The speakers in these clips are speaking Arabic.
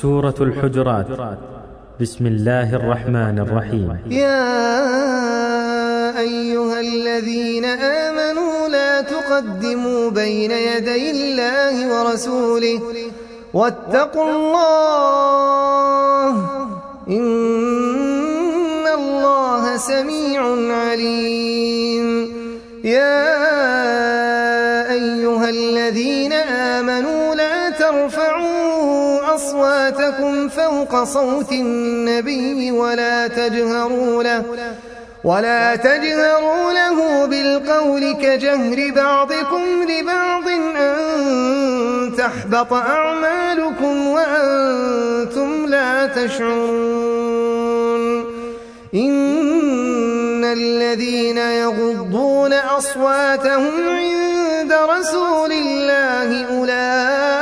سورة الحجرات. بسم الله الرحمن الرحيم. يا أيها الذين آمنوا لا تقدموا بين يدي الله ورسوله. واتقوا الله أصواتكم فوق صوت النبي ولا تجهروا له ولا تجهروا له بالقول كجهر بعضكم لبعض أن تحبط أعمالكم وأنتم لا تشعرون. إن الذين يغضون أصواتهم عند رسول الله أولئك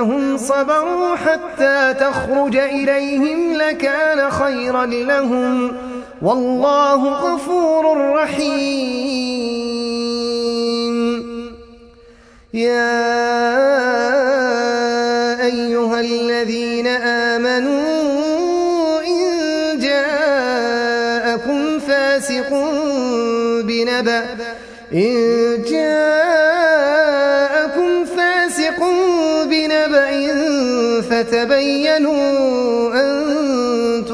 أنهم صبروا حتى تخرج إليهم لكان خيرا لهم. والله غفور رحيم. يا أيها الذين آمنوا إن جاءكم فاسق بنبأ. إن جاءكم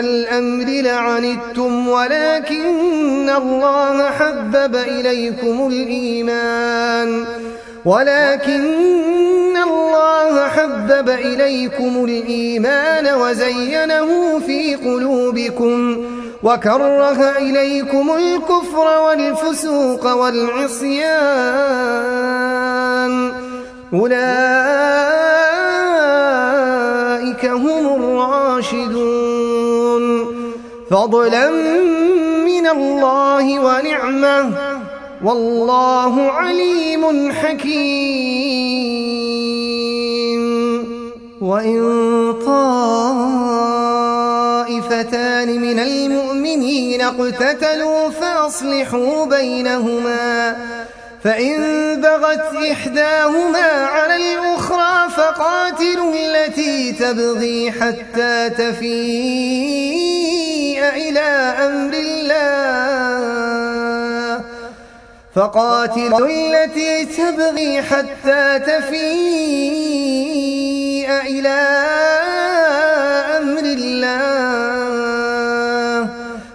الأمر لعنتم ولكن الله حبب إليكم الإيمان ولكن الله حبب إليكم الإيمان وزينه في قلوبكم وكره إليكم الكفر والفسوق والعصيان أولئك فضلا من الله ونعمة. والله عليم حكيم. وإن طائفتان من المؤمنين اقتتلوا فأصلحوا بينهما. فإن بغت إحداهما على الأخرى فقاتلوا التي تبغي حتى تفيء إلى أمر الله. فقاتلوا التي تبغي حتى تفيء إلى أمر الله.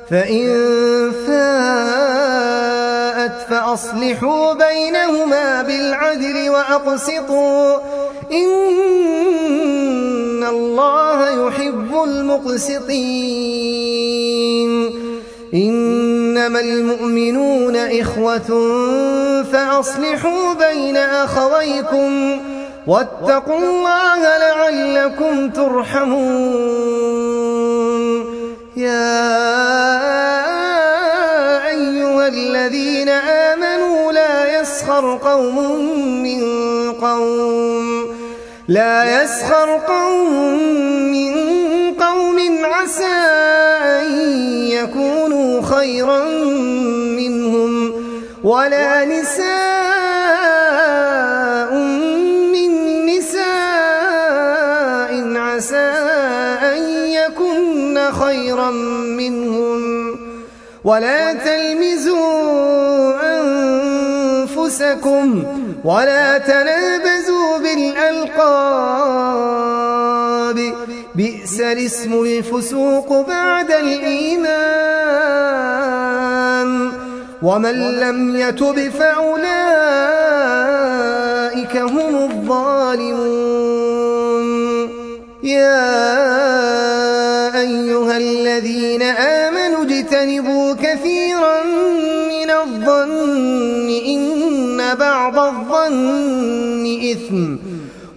فإن فاءت فأصلحوا بينهما بالعدل وأقسطوا. إن الله يحب المقسطين. إنما المؤمنون إخوة فأصلحوا بين أخويكم واتقوا الله لعلكم ترحمون. يا أيها الذين آمنوا لا يسخر قوم من قوم لا يسخر قوم من قوم عسى خيرا منهم ولا نساء من نساء عسى أن يكن خيرا منهم ولا تلمزوا أنفسكم ولا تنابزوا بالألقاب بئس الاسم الفسوق بعد الإيمان ومن لم يتب فأولئك هم الظالمون. يا أيها الذين آمنوا اجتنبوا كثيرا من الظن إن بعض الظن إثم.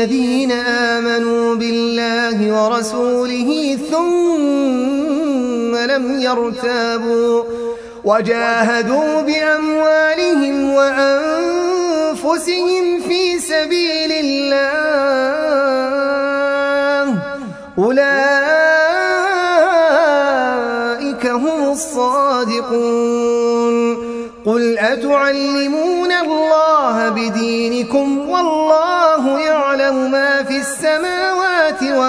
الذين آمنوا بالله ورسوله ثم لم يرتابوا وجاهدوا بأموالهم وأنفسهم في سبيل الله أولئك هم الصادقون قل أتعلمون الله بدينكم والله